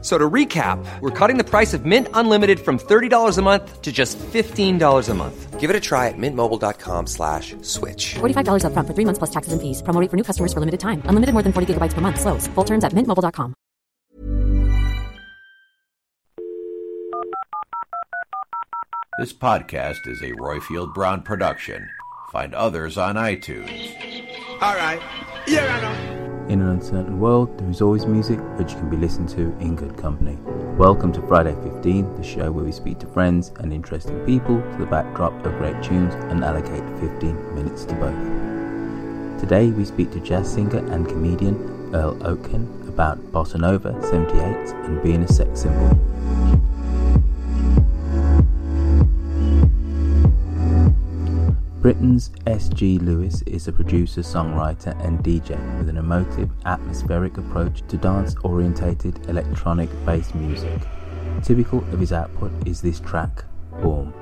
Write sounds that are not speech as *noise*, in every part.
So to recap, we're cutting the price of Mint Unlimited from $30 a month to just $15 a month. Give it a try at mintmobile.com slash switch. $45 up front for three months plus taxes and fees. Promo rate for new customers for limited time. Unlimited more than 40 gigabytes per month. Slows. Full terms at mintmobile.com. This podcast is a Roifield Brown production. Find others on iTunes. All right. Yeah, I know. In an uncertain world, there is always music which can be listened to in good company. Welcome to Friday 15, the show where we speak to friends and interesting people to the backdrop of great tunes and allocate 15 minutes to both. Today we speak to jazz singer and comedian Earl Okin about Bossa Nova 78 and being a sex symbol. Britain's S.G. Lewis is a producer, songwriter, and DJ with an emotive, atmospheric approach to dance orientated electronic based music. Typical of his output is this track, Boom.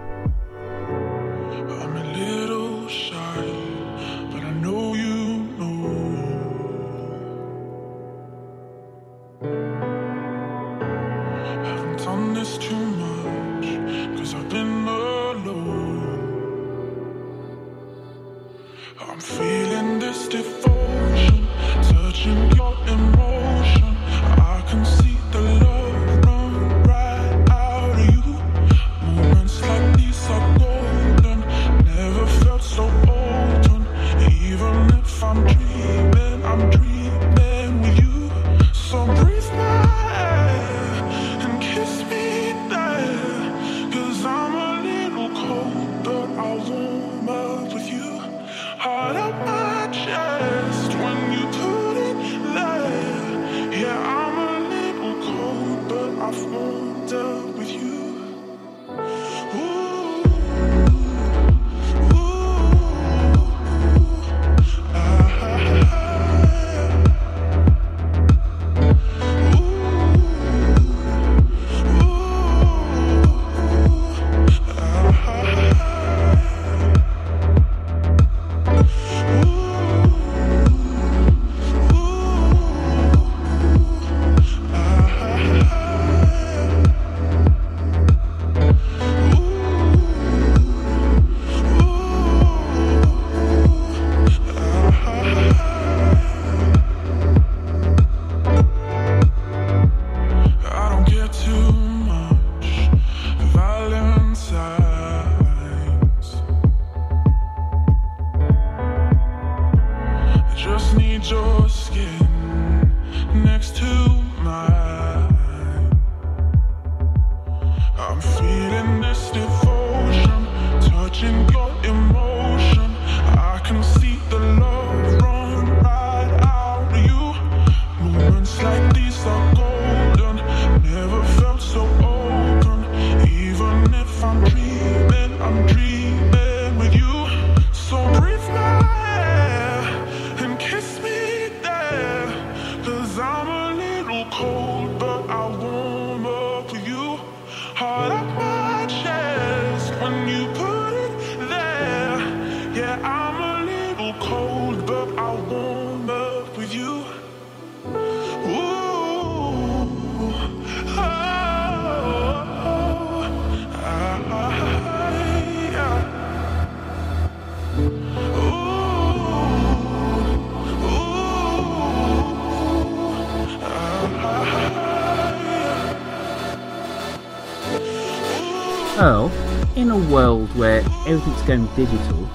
World where everything's going digital,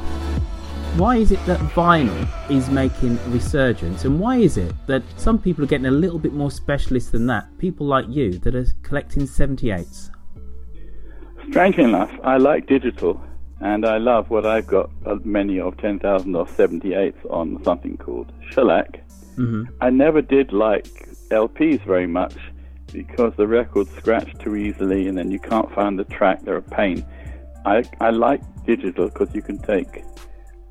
why is it that vinyl is making a resurgence, and why is it that some people are getting a little bit more specialist than that? People like you that are collecting 78s. Strangely enough, I like digital, and I love what I've got uh, many of 10,000 or 78s on something called shellac. hmm I never did like LPs very much because the records scratch too easily and then you can't find the track, they're a pain. I, I like digital because you can take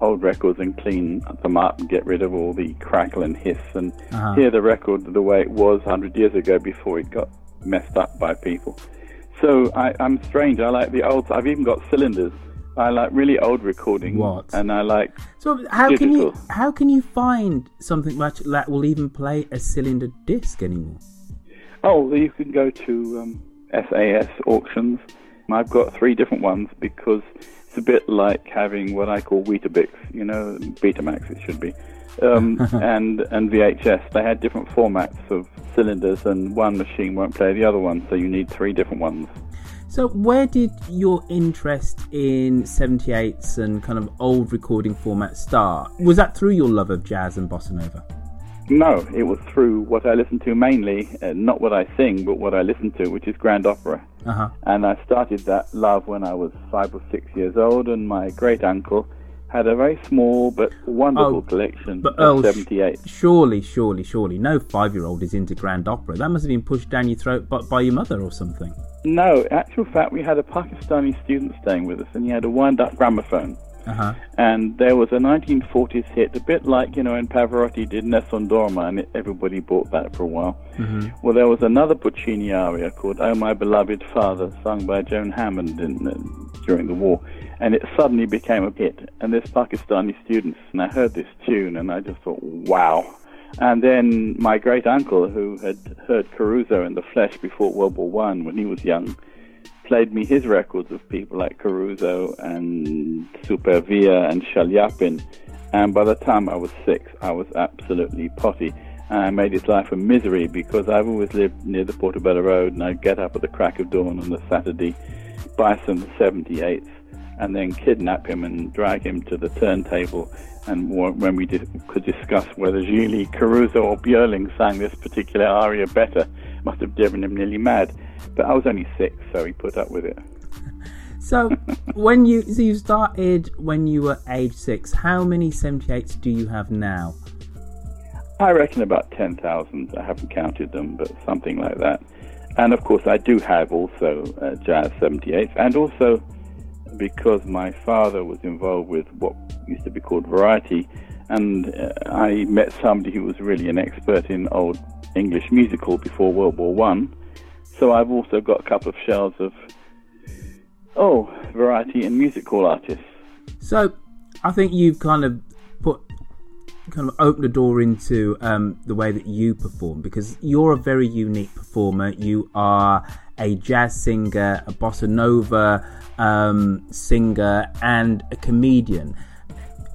old records and clean them up and get rid of all the crackle and hiss and Uh-huh. hear the record the way it was 100 years ago before it got messed up by people. So I, I'm strange. I like the old. I've even got cylinders. I like really old recordings. What? And I like. So how can you Digital. how can you find something much that will even play a cylinder disc anymore? Oh, you can go to um, SAS auctions. I've got three different ones because it's a bit like having what I call Weetabix, you know, Betamax it should be, um, *laughs* and and VHS. They had different formats of cylinders, and one machine won't play the other one, so you need three different ones. So where did your interest in 78s and kind of old recording formats start? Was that through your love of jazz and bossa nova? No, it was through what I listen to mainly, uh, not what I sing, but what I listen to, which is grand opera. Uh huh. And I started that love when I was five or six years old, and my great uncle had a very small but wonderful Oh, collection But of Earl, 78. surely, surely, surely, no five-year-old is into grand opera. That must have been pushed down your throat by, by your mother or something. No, in actual fact, we had a Pakistani student staying with us, and he had a wind-up gramophone. Uh huh. And there was a 1940s hit, a bit like, you know, when Pavarotti did Nessun Dorma, and everybody bought that for a while. Well, there was another Puccini aria called Oh My Beloved Father, sung by Joan Hammond in, uh, during the war. And it suddenly became a hit. And this Pakistani students, and I heard this tune, and I just thought, wow. And then my great uncle, who had heard Caruso in the flesh before World War One when he was young, played me his records of people like Caruso and Supervia and Shalyapin. And by the time I was six, I was absolutely potty. And I made his life a misery because I've always lived near the Portobello Road and I'd get up at the crack of dawn on a Saturday, buy some 78s, and then kidnap him and drag him to the turntable. And when we did, could discuss whether Gigli Caruso or Björling sang this particular aria better, must have driven him nearly mad. But I was only six, so he put up with it. *laughs* So when you so you started when you were age six, how many 78s do you have now? I reckon about 10,000. I haven't counted them, but something like that. And of course, I do have also uh, Jazz 78s, and also because my father was involved with what used to be called variety, and uh, I met somebody who was really an expert in old English musical before World War One. So I've also got a couple of shelves of oh variety and music hall artists. So I think you've kind of put kind of opened the door into um, the way that you perform because you're a very unique performer. You are a jazz singer, a bossa nova um, singer, and a comedian.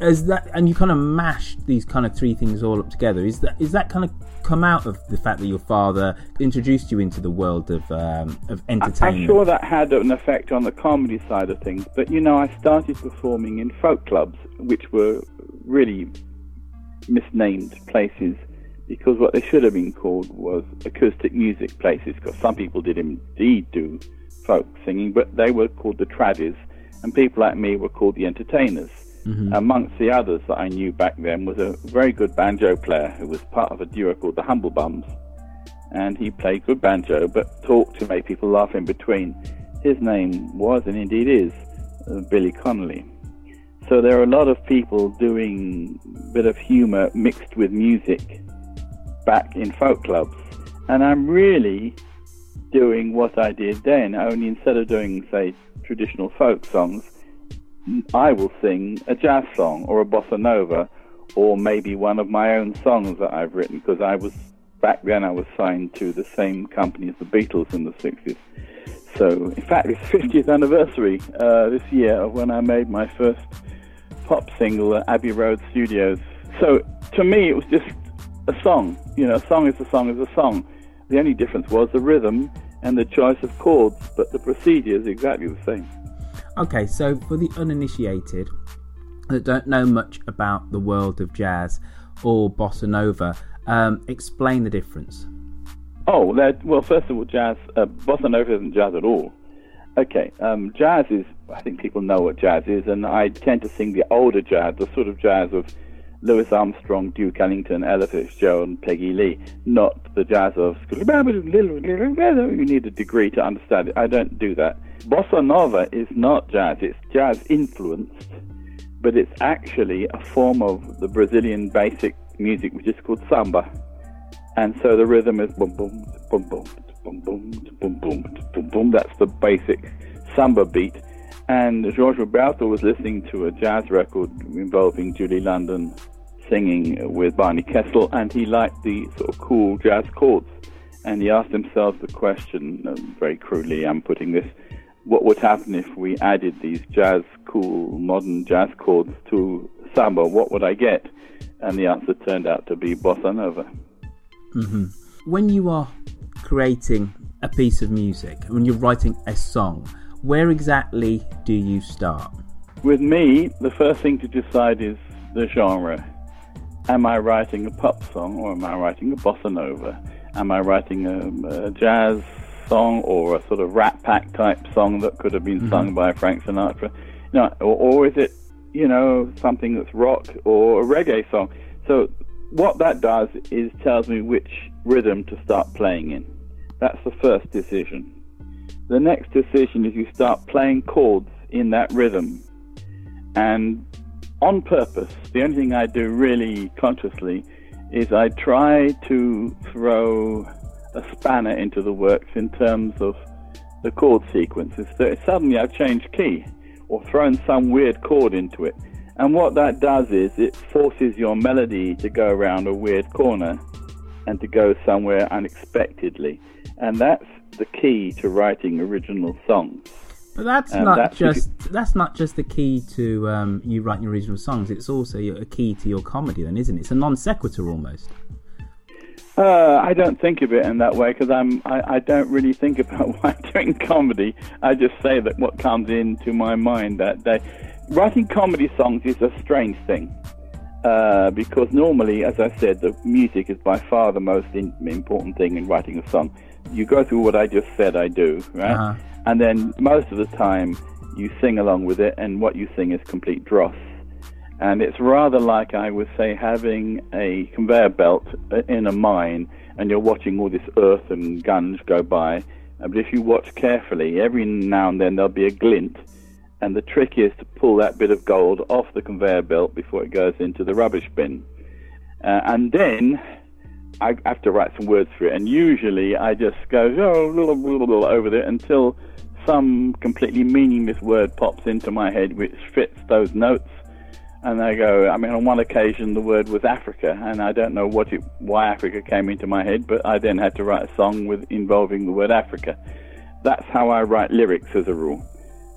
Is that and you kind of mash these kind of three things all up together? Is that is that kind of come out of the fact that your father introduced you into the world of um, of entertainment? I'm sure that had an effect on the comedy side of things. But you know, I started performing in folk clubs, which were really misnamed places because what they should have been called was acoustic music places. Because some people did indeed do folk singing, but they were called the tradies, and people like me were called the entertainers. Amongst the others that I knew back then was a very good banjo player who was part of a duo called the Humblebums and he played good banjo, but talked to make people laugh in between. His name was, and indeed is, uh, Billy Connolly. So there are a lot of people doing a bit of humour mixed with music back in folk clubs, and I'm really doing what I did then. Only instead of doing, say, traditional folk songs, I will sing a jazz song or a bossa nova, or maybe one of my own songs that I've written because I was back then I was signed to the same company as the Beatles in the 60s. So, in fact, it's *laughs* 50th anniversary uh, this year of when I made my first pop single at Abbey Road Studios. So, to me, it was just a song. You know, a song is a song is a song. The only difference was the rhythm and the choice of chords, but the procedure is exactly the same. Okay, so for the uninitiated that don't know much about the world of jazz or bossa nova, um, explain the difference. Oh, well, first of all, jazz, uh, bossa nova isn't jazz at all. Okay, um, jazz is, I think people know what jazz is, and I tend to sing the older jazz, the sort of jazz of Louis Armstrong, Duke Ellington, Ella Fitzgerald, and Peggy Lee, not the jazz of, you need a degree to understand it. I don't do that. Bossa nova is not jazz, it's jazz influenced, but it's actually a form of the Brazilian basic music, which is called samba. And so the rhythm is boom, boom, boom, boom, boom, boom, boom, boom, boom, boom. That's the basic samba beat. And João Gilberto was listening to a jazz record involving Julie London singing with Barney Kessel, and he liked the sort of cool jazz chords. And he asked himself the question, uh, very crudely, I'm putting this, what would happen if we added these jazz, cool, modern jazz chords to samba? What would I get? And the answer turned out to be bossa nova. Mm-hmm. When you are creating a piece of music, when you're writing a song, where exactly do you start? With me, the first thing to decide is the genre. Am I writing a pop song or am I writing a bossa nova? Am I writing a, a jazz song or a sort of rat pack type song that could have been mm-hmm. sung by Frank Sinatra? You know, or, or is it, you know, something that's rock or a reggae song? So what that does is tells me which rhythm to start playing in. That's the first decision. The next decision is you start playing chords in that rhythm. And on purpose, the only thing I do really consciously is I try to throw a spanner into the works in terms of the chord sequences. So suddenly I've changed key or thrown some weird chord into it. And what that does is it forces your melody to go around a weird corner and to go somewhere unexpectedly. And that's the key to writing original songs. But that's um, not that's just that's not just the key to um, you writing original songs. It's also a key to your comedy, then, isn't it? It's a non sequitur almost. Uh, I don't think of it in that way because I'm I, I, don't really think about *laughs* why I'm doing comedy. I just say that what comes into my mind that day. Writing comedy songs is a strange thing uh, because normally, as I said, the music is by far the most in, important thing in writing a song. You go through what I just said. I do right. Uh-huh and then most of the time you sing along with it, and what you sing is complete dross. And it's rather like I would say having a conveyor belt in a mine, and you're watching all this earth and guns go by. But if you watch carefully, every now and then there'll be a glint, and the trick is to pull that bit of gold off the conveyor belt before it goes into the rubbish bin. Uh, and then I have to write some words for it, and usually I just go oh, over there until some completely meaningless word pops into my head which fits those notes. And I go, I mean, on one occasion the word was Africa, and I don't know what it, why Africa came into my head, but I then had to write a song with involving the word Africa. That's how I write lyrics as a rule.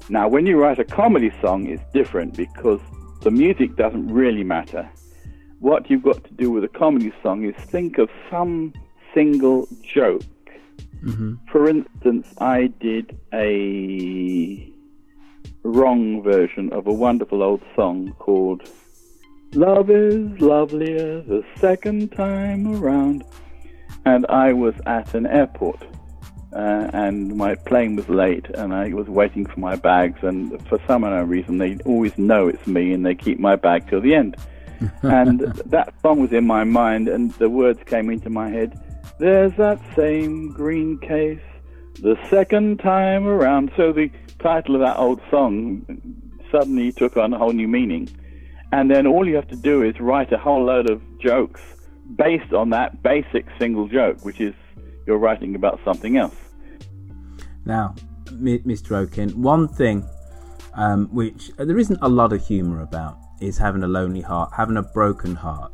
Now, when you write a comedy song, it's different because the music doesn't really matter. What you've got to do with a comedy song is think of some single joke Mm-hmm. For instance, I did a wrong version of a wonderful old song called Love is Lovelier the Second Time Around. And I was at an airport. Uh, and my plane was late, and I was waiting for my bags. And for some unknown reason, they always know it's me, and they keep my bag till the end. *laughs* and that song was in my mind, and the words came into my head. There's that same green case the second time around. So the title of that old song suddenly took on a whole new meaning. And then all you have to do is write a whole load of jokes based on that basic single joke, which is you're writing about something else. Now, Mr. Okin, one thing um, which there isn't a lot of humour about is having a lonely heart, having a broken heart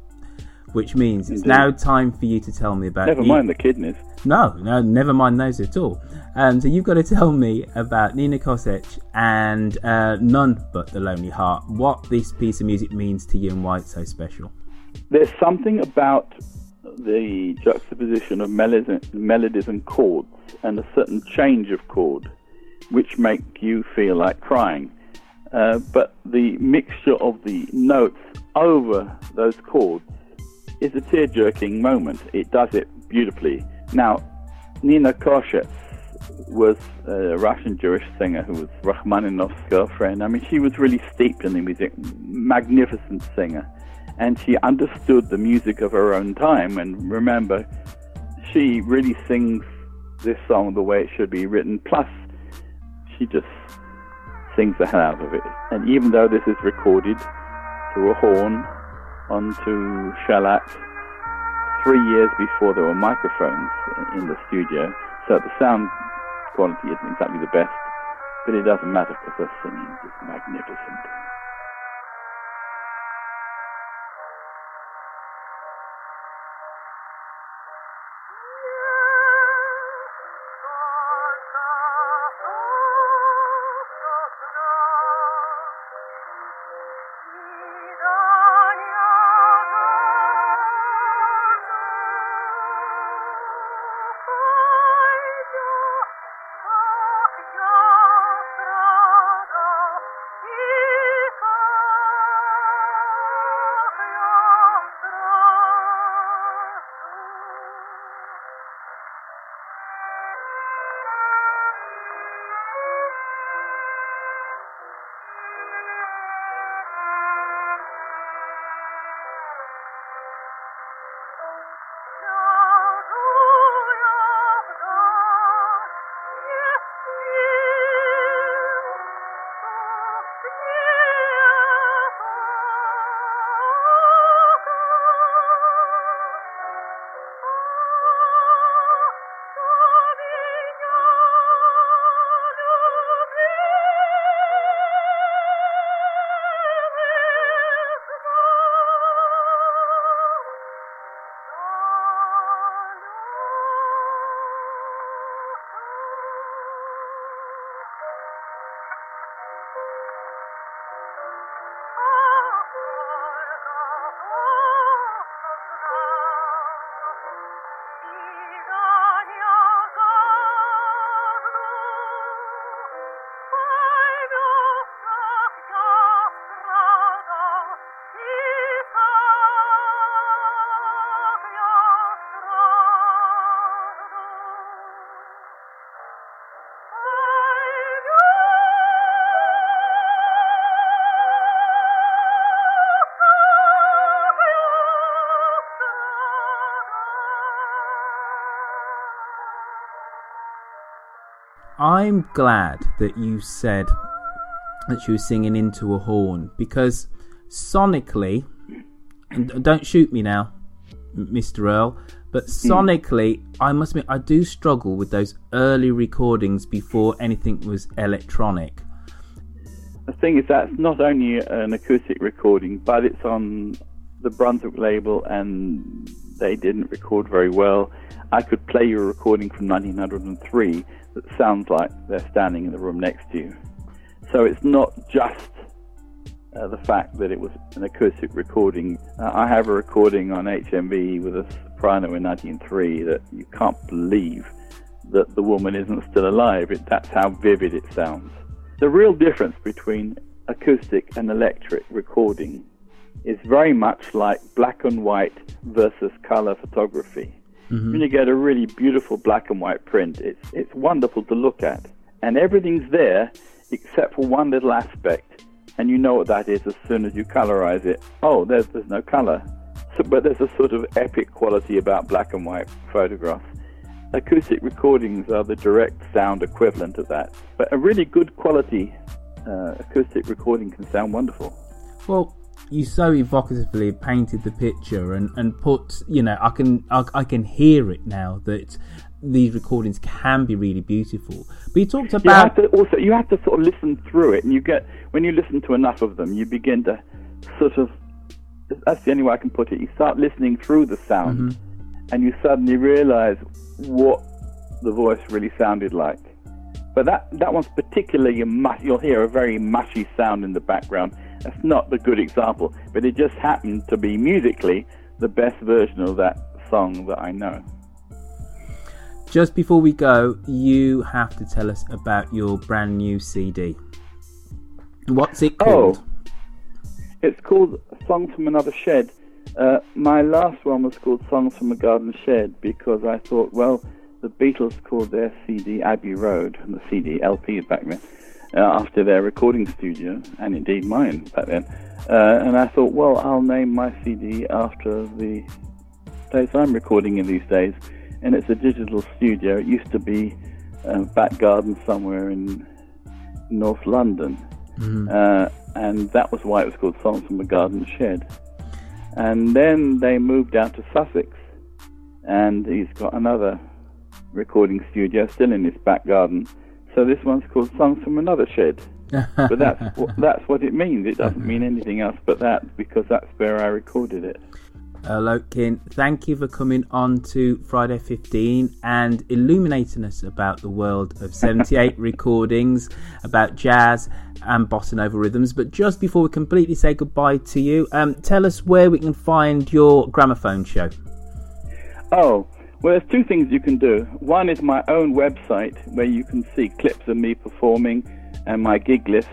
which means it's now time for you to tell me about. Never mind the kidneys. No, no, never mind those at all. Um, so you've got to tell me about Nina Koshetz and uh, None But the Lonely Heart. What this piece of music means to you and why it's so special. There's something about the juxtaposition of melodies, melodies and chords and a certain change of chord which make you feel like crying. Uh, but the mixture of the notes over those chords is a tear jerking moment. It does it beautifully. Now, Nina Koshetz was a Russian Jewish singer who was Rachmaninoff's girlfriend. I mean, she was really steeped in the music, magnificent singer. And she understood the music of her own time. And remember, she really sings this song the way it should be written. Plus, she just sings the hell out of it. And even though this is recorded, through a horn onto shellac three years before there were microphones in the studio. So the sound quality isn't exactly the best, but it doesn't matter because the singing is magnificent. I'm glad that you said that she was singing into a horn because sonically, and don't shoot me now, Mr. Earl, but hmm. sonically, I must admit, I do struggle with those early recordings before anything was electronic. The thing is, that's not only an acoustic recording, but it's on the Brunswick label, and they didn't record very well. I could play you a recording from 1903 that sounds like they're standing in the room next to you. So it's not just uh, the fact that it was an acoustic recording. Uh, I have a recording on HMV with a soprano in 1903 that you can't believe that the woman isn't still alive. It, that's how vivid it sounds. The real difference between acoustic and electric recording is very much like black and white versus color photography. Mm-hmm. When you get a really beautiful black and white print, it's it's wonderful to look at, and everything's there except for one little aspect, and you know what that is as soon as you colorize it. Oh, there's there's no color, so, but there's a sort of epic quality about black and white photographs. Acoustic recordings are the direct sound equivalent of that, but a really good quality uh, acoustic recording can sound wonderful. Well, you so evocatively painted the picture and, and put you know I can I, I, can hear it now that these recordings can be really beautiful. But you talked about you have to also you have to sort of listen through it, and you get when you listen to enough of them, you begin to sort of that's the only way I can put it. You start listening through the sound, mm-hmm. and you suddenly realise what the voice really sounded like. But that that one's particularly you'll hear a very mushy sound in the background that's not the good example, but it just happened to be musically the best version of that song that I know. Just before we go, you have to tell us about your brand new CD. What's it called? Oh, it's called Songs from Another Shed. Uh, my last one was called Songs from a Garden Shed because I thought, well, the Beatles called their CD Abbey Road, and the CD LP back then after their recording studio, and indeed mine back then. Uh, and I thought, well, I'll name my CD after the place I'm recording in these days. And it's a digital studio. It used to be a back garden somewhere in North London. uh, and that was why it was called Songs from a Garden Shed. And then they moved out to Sussex, and he's got another recording studio still in his back garden. So this one's called Songs from Another Shed. *laughs* but that's that's what it means. It doesn't mean anything else but that because that's where I recorded it. Uh, Lotkin, thank you for coming on to Friday 15 and illuminating us about the world of 78 *laughs* recordings, about jazz and bossa nova rhythms. But just before we completely say goodbye to you, um, tell us where we can find your gramophone show. Oh, well, there's two things you can do. One is my own website where you can see clips of me performing and my gig list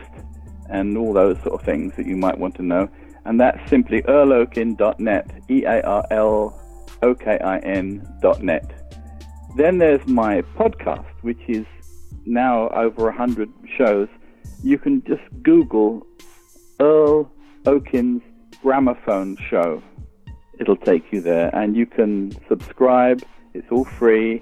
and all those sort of things that you might want to know. And that's simply earlokin.net, E A R L O K I N.net. Then there's my podcast, which is now over 100 shows. You can just Google Earl Okin's Gramophone Show it'll take you there and you can subscribe it's all free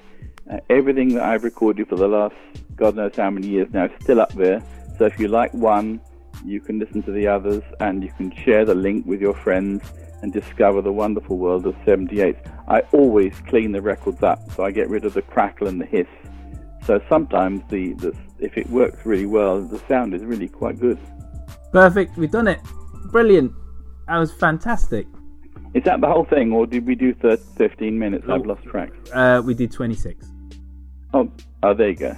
uh, everything that i've recorded for the last god knows how many years now is still up there so if you like one you can listen to the others and you can share the link with your friends and discover the wonderful world of 78 i always clean the records up so i get rid of the crackle and the hiss so sometimes the, the if it works really well the sound is really quite good Perfect, we've done it. Brilliant. That was fantastic. Is that the whole thing or did we do thir 15 minutes i've lost track Uh, we did 26. oh, oh there you go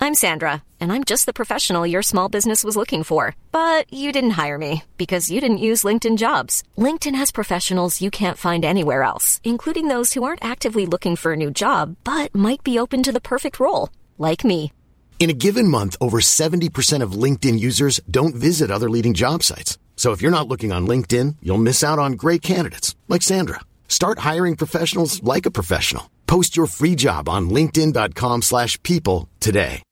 I'm Sandra, and I'm just the professional your small business was looking for. But you didn't hire me because you didn't use LinkedIn jobs. LinkedIn has professionals you can't find anywhere else, including those who aren't actively looking for a new job but might be open to the perfect role, like me. In a given month, over 70% of LinkedIn users don't visit other leading job sites. So if you're not looking on LinkedIn, you'll miss out on great candidates like Sandra. Start hiring professionals like a professional. Post your free job on linkedin.com/people slash people today.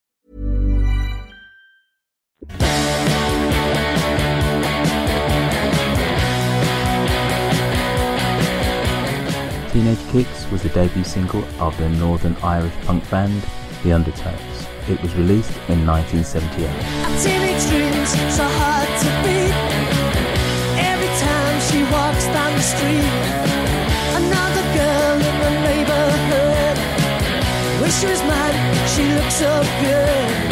Teenage Kicks was the debut single of the Northern Irish punk band The Undertones. It was released in 1978. Street, another girl in the neighborhood. Wish she was mine, she looks so good.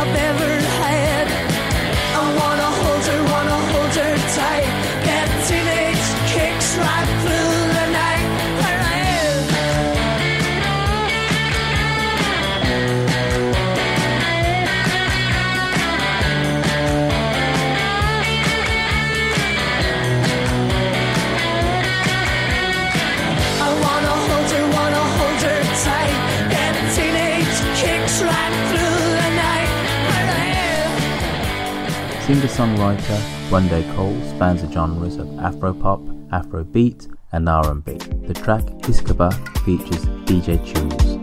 I've ever Singer-songwriter Wande Coal spans the genres of Afropop, Afrobeat, and R&B. The track Iskaba features DJ Jules.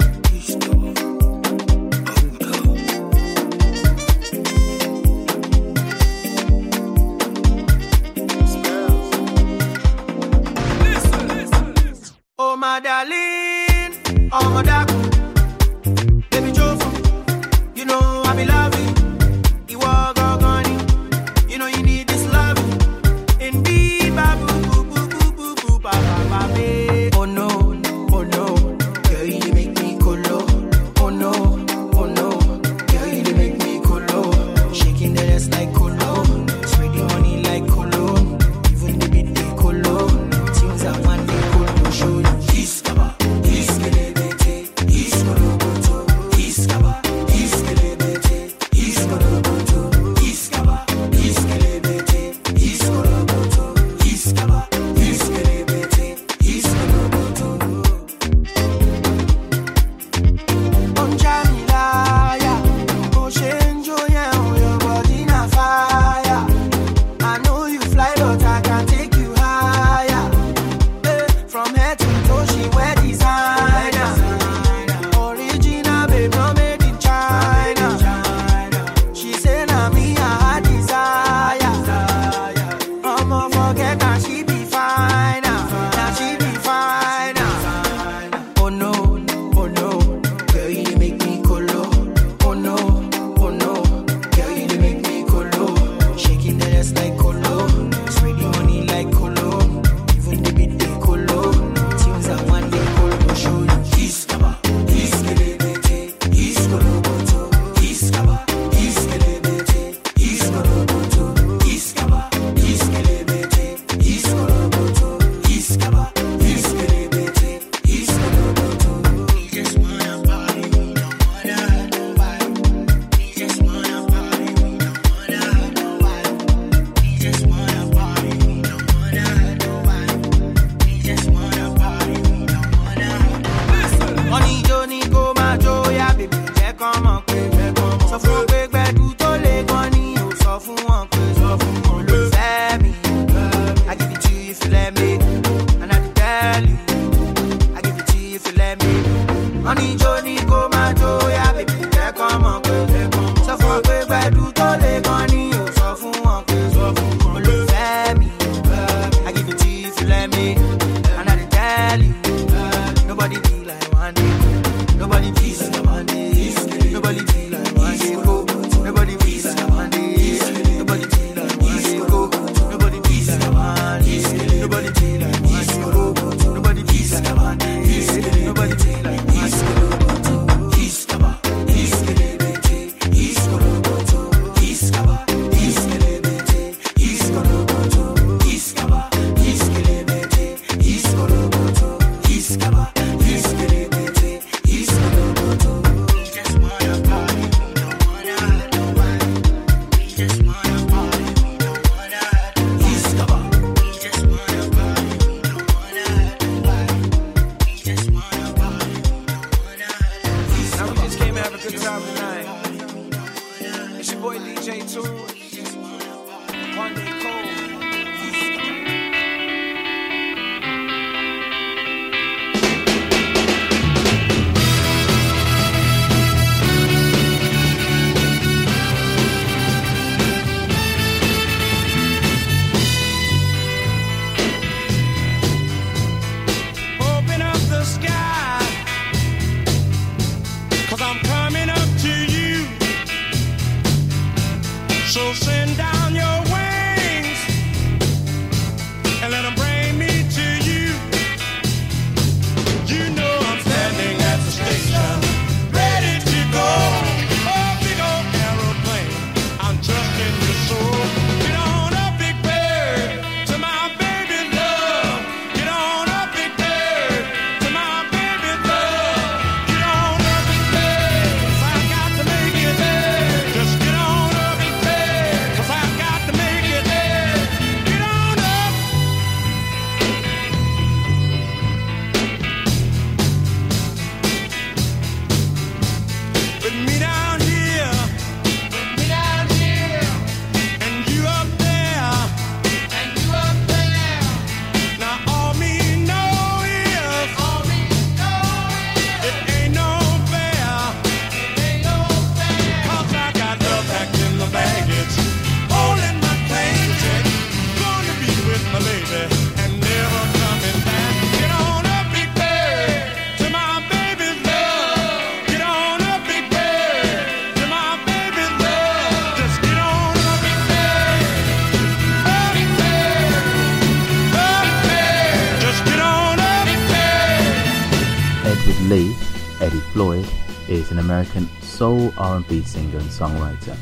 an American soul R&B singer and songwriter.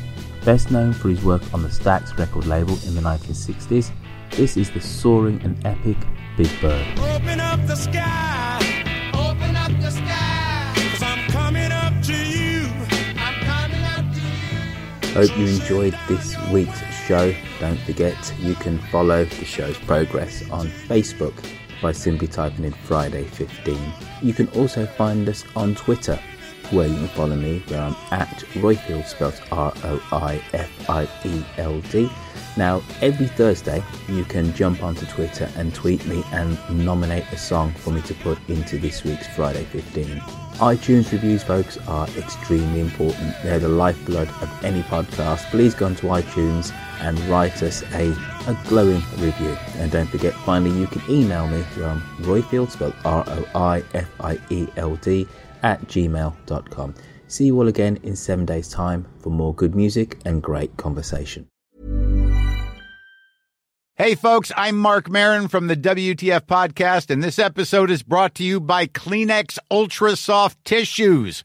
Best known for his work on the Stax record label in the 1960s, this is the soaring and epic Big Bird. Open up the sky. Hope you enjoyed this week's show. Don't forget you can follow the show's progress on Facebook by simply typing in Friday 15. You can also find us on Twitter where you can follow me, where I'm at Roifield, spelled R-O-I-F-I-E-L-D. Now, every Thursday, you can jump onto Twitter and tweet me and nominate a song for me to put into this week's Friday 15. iTunes reviews, folks, are extremely important. They're the lifeblood of any podcast. Please go onto iTunes and write us a, a glowing review. And don't forget, finally, you can email me um, from Roifield, spelled R-O-I-F-I-E-L-D, at gmail.com. See you all again in seven days' time for more good music and great conversation. Hey, folks, I'm Marc Maron from the WTF Podcast, and this episode is brought to you by Kleenex Ultra Soft Tissues,